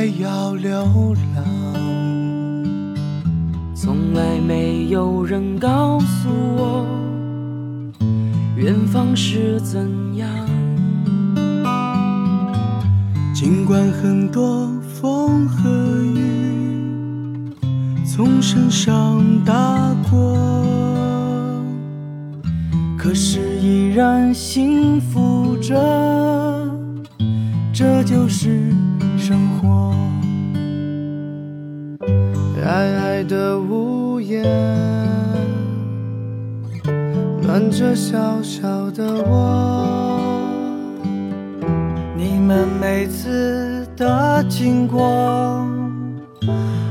还要流浪从来没有人告诉我远方是怎样。尽管很多风和雨从身上打过可是依然幸福着。这就是生活。矮矮的屋檐，暖着小小的我。你们每次的经过，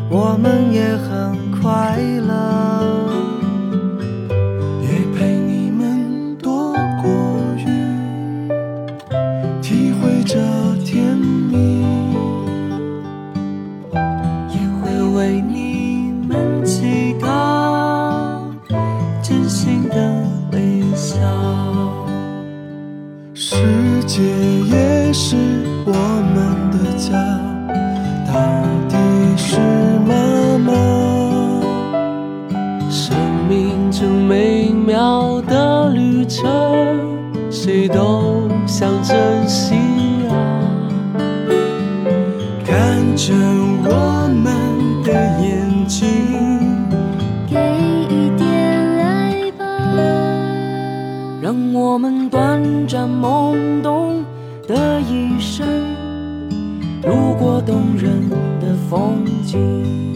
我们也很快乐，家，大地是妈妈。生命这美妙的旅程，谁都想珍惜啊。看着我们的眼睛，给一点爱吧，让我们短暂懵懂。的一过动人的风景。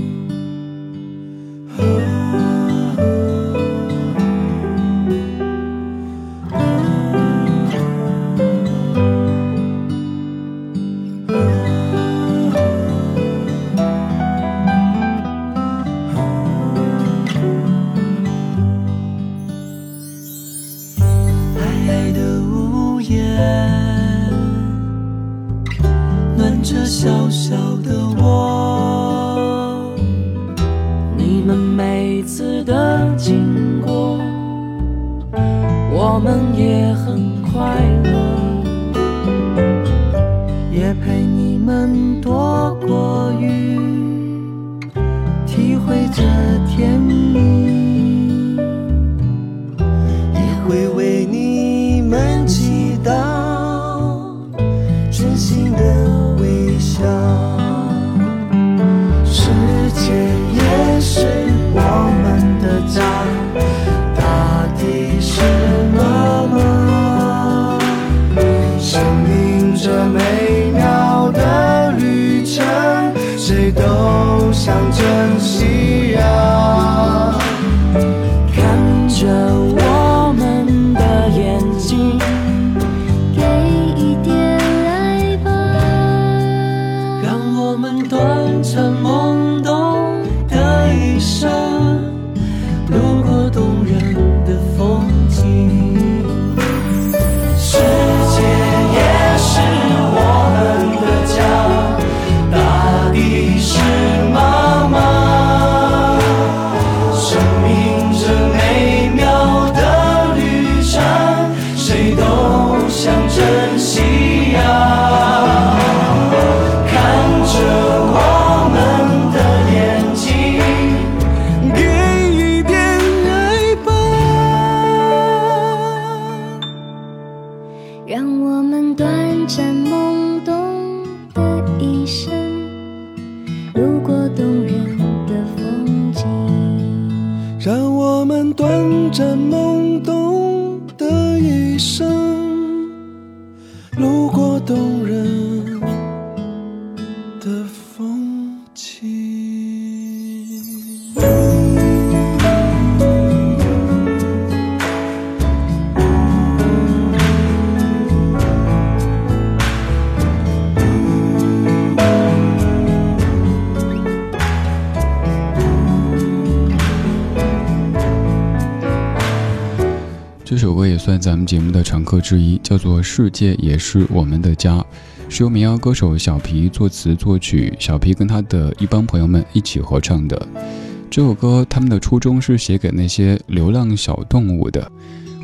路过动人的风景。让我们短暂懵懂。的一生，节目的常客之一，叫做《世界也是我们的家》，是由民谣歌手小皮作词作曲，小皮跟他的一帮朋友们一起合唱的。这首歌他们的初衷是写给那些流浪小动物的。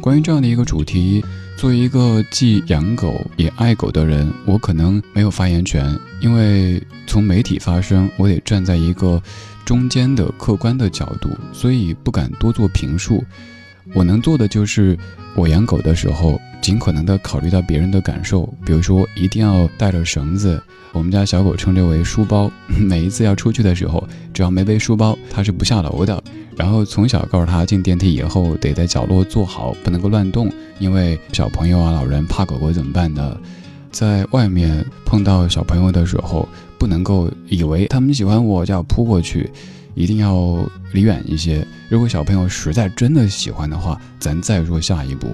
关于这样的一个主题，作为一个既养狗也爱狗的人，我可能没有发言权，因为从媒体发声，我得站在一个中间的客观的角度，所以不敢多做评述。我能做的就是，我养狗的时候，尽可能的考虑到别人的感受，比如说一定要带着绳子。我们家小狗称之为书包，每一次要出去的时候，只要没背书包，它是不下楼的。然后从小告诉它，进电梯以后得在角落坐好，不能够乱动，因为小朋友啊、老人怕狗狗怎么办呢？在外面碰到小朋友的时候，不能够以为他们喜欢我就要扑过去。一定要离远一些。如果小朋友实在真的喜欢的话，咱再说下一步。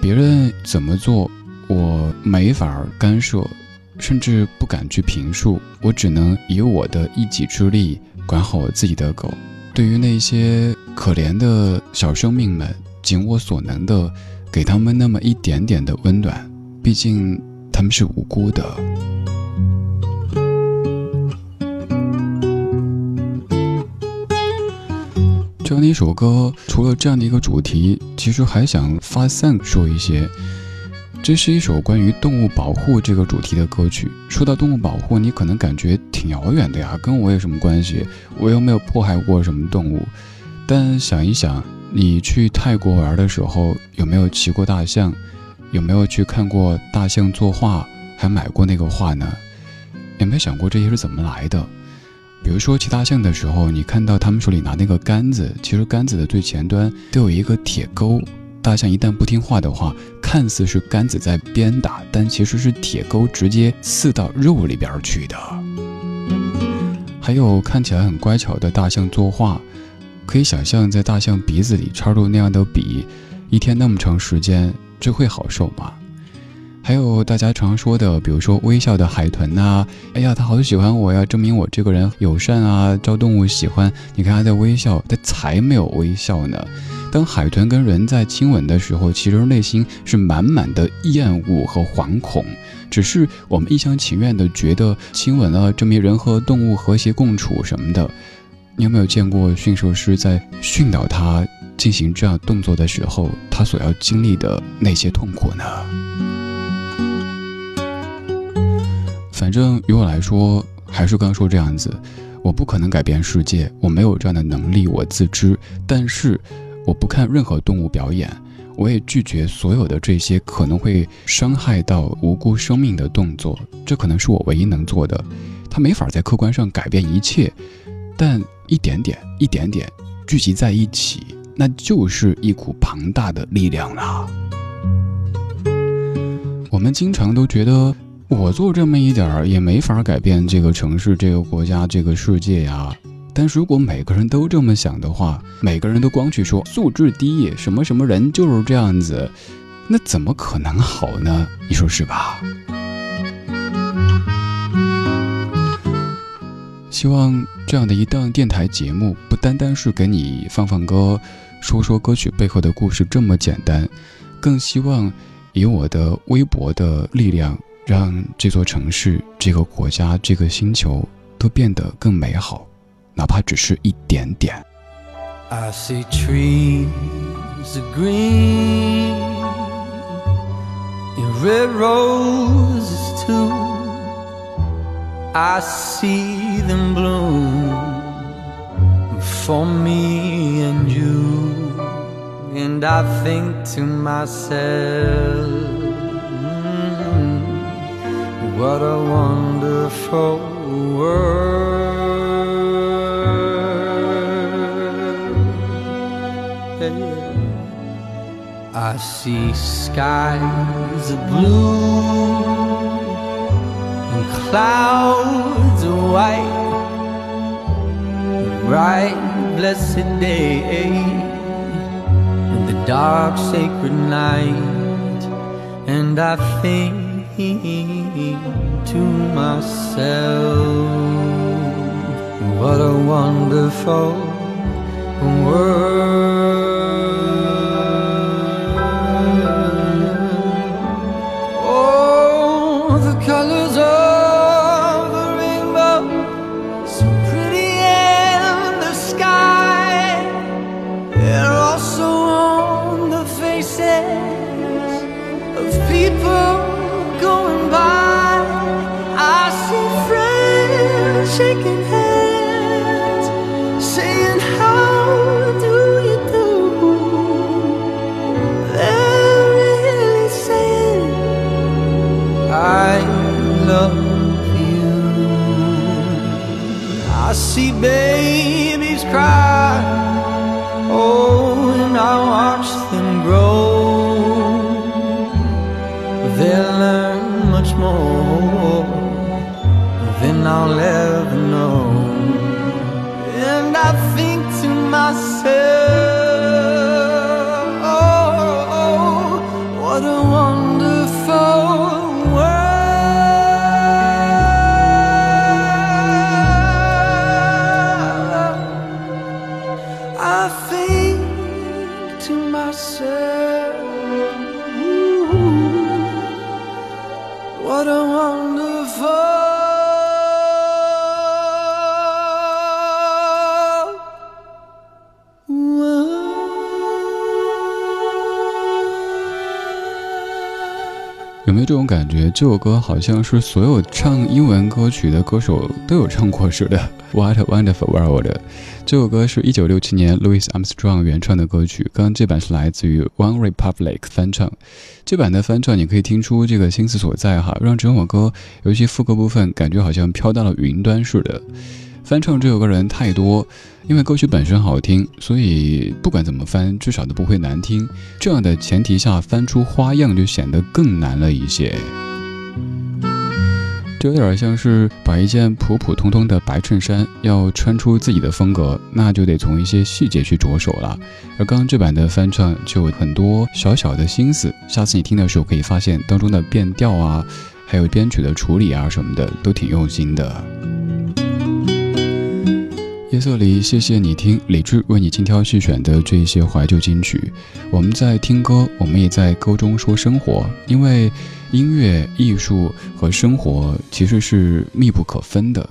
别人怎么做，我没法干涉，甚至不敢去评述。我只能以我的一己之力管好我自己的狗。对于那些可怜的小生命们，尽我所能的给他们那么一点点的温暖。毕竟他们是无辜的。这样的一首歌，除了这样的一个主题，其实还想发散说一些。这是一首关于动物保护这个主题的歌曲。说到动物保护，你可能感觉挺遥远的呀，跟我有什么关系？我又没有迫害过什么动物。但想一想，你去泰国玩的时候，有没有骑过大象？有没有去看过大象作画？还买过那个画呢？有没有想过这些是怎么来的？比如说骑大象的时候，你看到他们手里拿那个杆子，其实杆子的最前端都有一个铁钩。大象一旦不听话的话，看似是杆子在鞭打，但其实是铁钩直接刺到肉里边去的。还有看起来很乖巧的大象作画，可以想象在大象鼻子里插入那样的笔，一天那么长时间，这会好受吗？还有大家常说的，比如说微笑的海豚呐，哎呀，他好喜欢我呀，证明我这个人友善啊，招动物喜欢。你看他在微笑，他才没有微笑呢。当海豚跟人在亲吻的时候，其实内心是满满的厌恶和惶恐，只是我们一厢情愿的觉得亲吻了，证明人和动物和谐共处什么的。你有没有见过驯兽师在训导它进行这样动作的时候，他所要经历的那些痛苦呢？反正于我来说，还是刚说这样子，我不可能改变世界，我没有这样的能力，我自知。但是，我不看任何动物表演，我也拒绝所有的这些可能会伤害到无辜生命的动作。这可能是我唯一能做的。它没法在客观上改变一切，但一点点、一点点聚集在一起，那就是一股庞大的力量了。我们经常都觉得。我做这么一点儿也没法改变这个城市、这个国家、这个世界呀。但如果每个人都这么想的话，每个人都光去说素质低，什么什么人就是这样子，那怎么可能好呢？你说是吧？希望这样的一档电台节目，不单单是给你放放歌、说说歌曲背后的故事这么简单，更希望以我的微薄的力量。让这座城市、这个国家、这个星球都变得更美好，哪怕只是一点点。I see trees green, and red roses too. I see them bloom for me and you, and I think to myself. World. I see skies of blue and clouds of white, bright, blessed day, and the dark, sacred night, and I think to myself, what a wonderful world. 有没有这种感觉？这首歌好像是所有唱英文歌曲的歌手都有唱过似的。What a wonderful world！这首歌是一九六七年 Louis Armstrong 原创的歌曲，刚刚这版是来自于 One Republic 翻唱。这版的翻唱你可以听出这个心思所在哈，让整首歌尤其副歌部分感觉好像飘到了云端似的。翻唱这首歌人太多，因为歌曲本身好听，所以不管怎么翻，至少都不会难听。这样的前提下，翻出花样就显得更难了一些。这有点像是把一件普普通通的白衬衫要穿出自己的风格，那就得从一些细节去着手了。而刚刚这版的翻唱就有很多小小的心思，下次你听的时候可以发现当中的变调啊，还有编曲的处理啊什么的都挺用心的。夜色里，谢谢你听李志为你精挑细选的这些怀旧金曲。我们在听歌，我们也在歌中说生活，因为音乐、艺术和生活其实是密不可分的，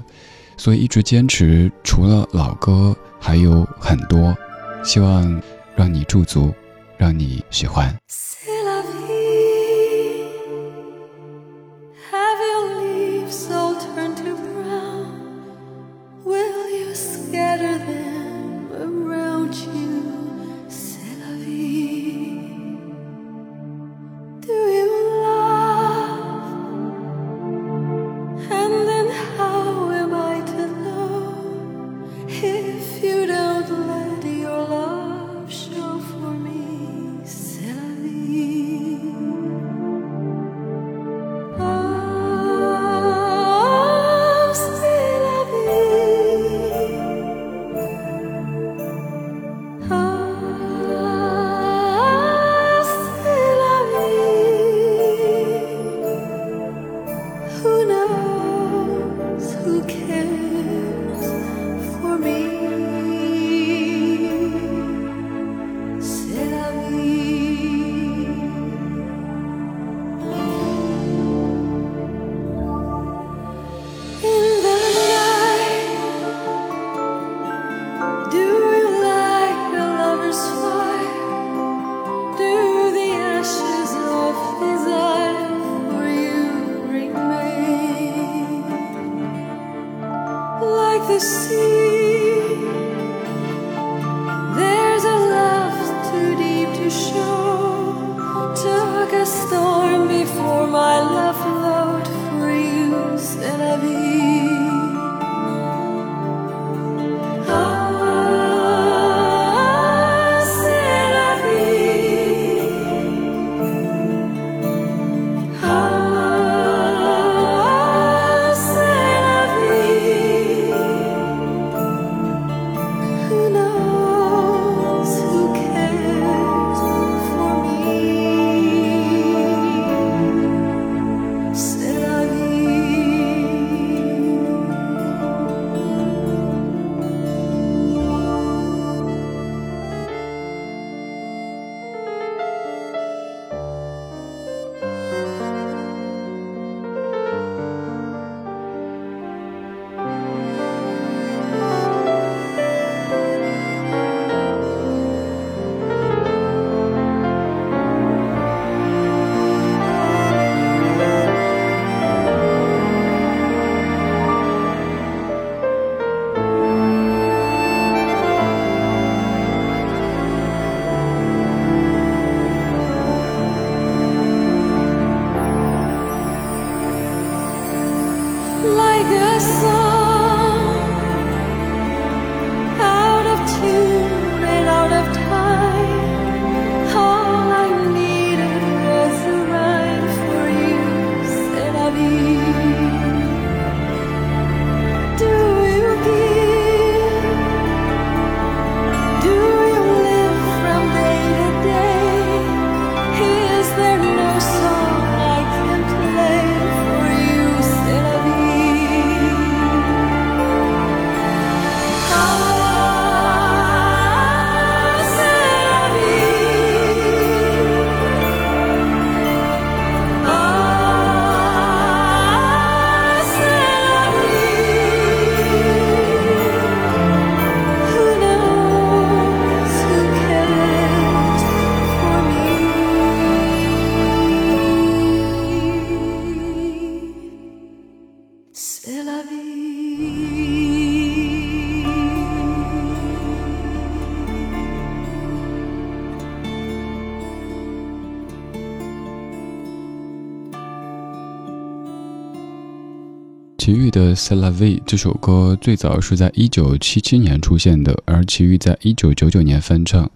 所以一直坚持。除了老歌，还有很多，希望让你驻足，让你喜欢。show. like a song. 齐豫的《c e l a v i 这首歌最早是在一九七七年出现的，而齐豫在一九九九年翻唱。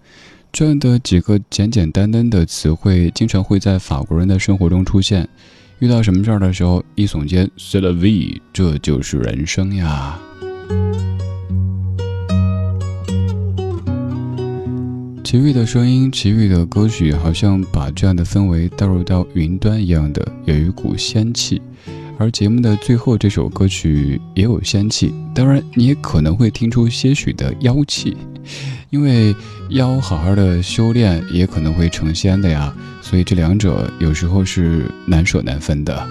这样的几个简简单单的词汇，经常会在法国人的生活中出现。遇到什么事儿的时候，一耸肩 c e l a v i 这就是人生呀。齐豫的声音，齐豫的歌曲，好像把这样的氛围带入到云端一样的，有一股仙气。而节目的最后这首歌曲也有仙气，当然你也可能会听出些许的妖气，因为妖好好的修炼也可能会成仙的呀，所以这两者有时候是难舍难分的。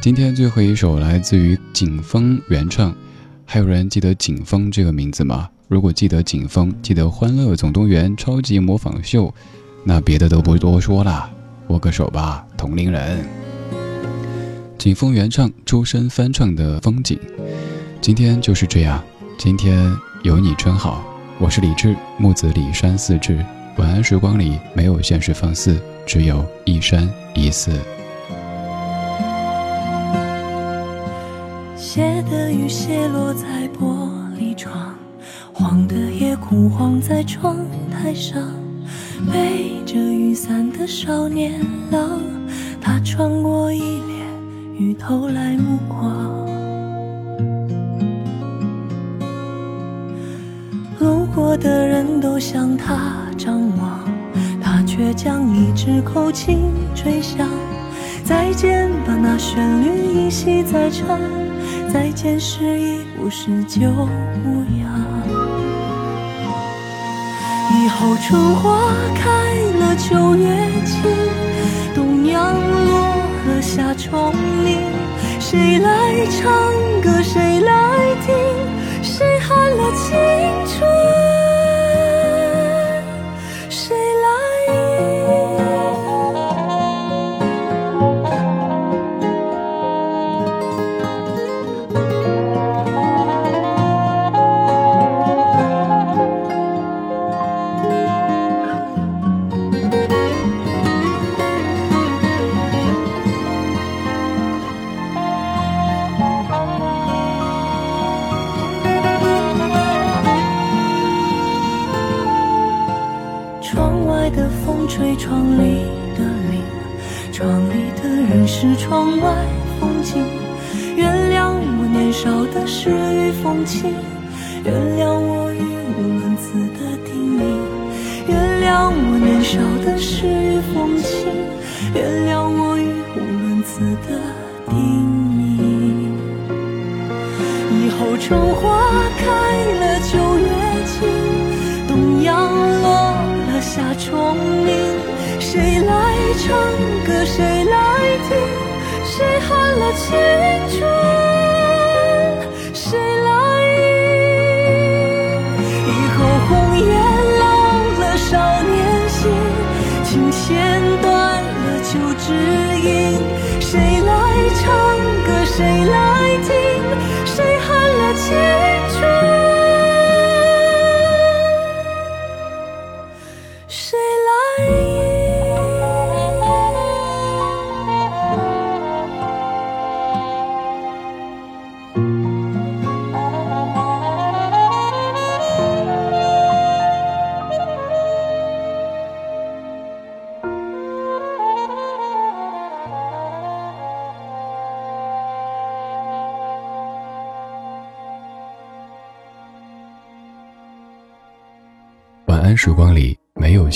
今天最后一首来自于景峰原唱，还有人记得景峰这个名字吗？如果记得景峰，记得《欢乐总动员》超级模仿秀，那别的都不多说了，握个手吧，同龄人。景峰原唱，周深翻唱的《风景》。今天就是这样，今天有你真好。我是李志，木子李山四志。晚安时光里没有现实放肆，只有一山一寺。斜的雨斜落在玻璃窗。黄的夜空晃在窗台上，背着雨伞的少年郎，他穿过一脸雨偷来目光。路过的人都向他张望，他却将一支口琴吹响。再见吧，那旋律依稀在唱。再见时已不是旧模样。以后春花开了，秋月静，冬阳落了，夏虫鸣。谁来唱歌？谁来听？谁喊了青春？原谅我语无伦次的叮咛。以后春花开了，秋月静，冬阳落了，夏虫鸣。谁来唱歌？谁来听？谁喊了青春？指引。谁来唱歌？谁来听？谁喊了情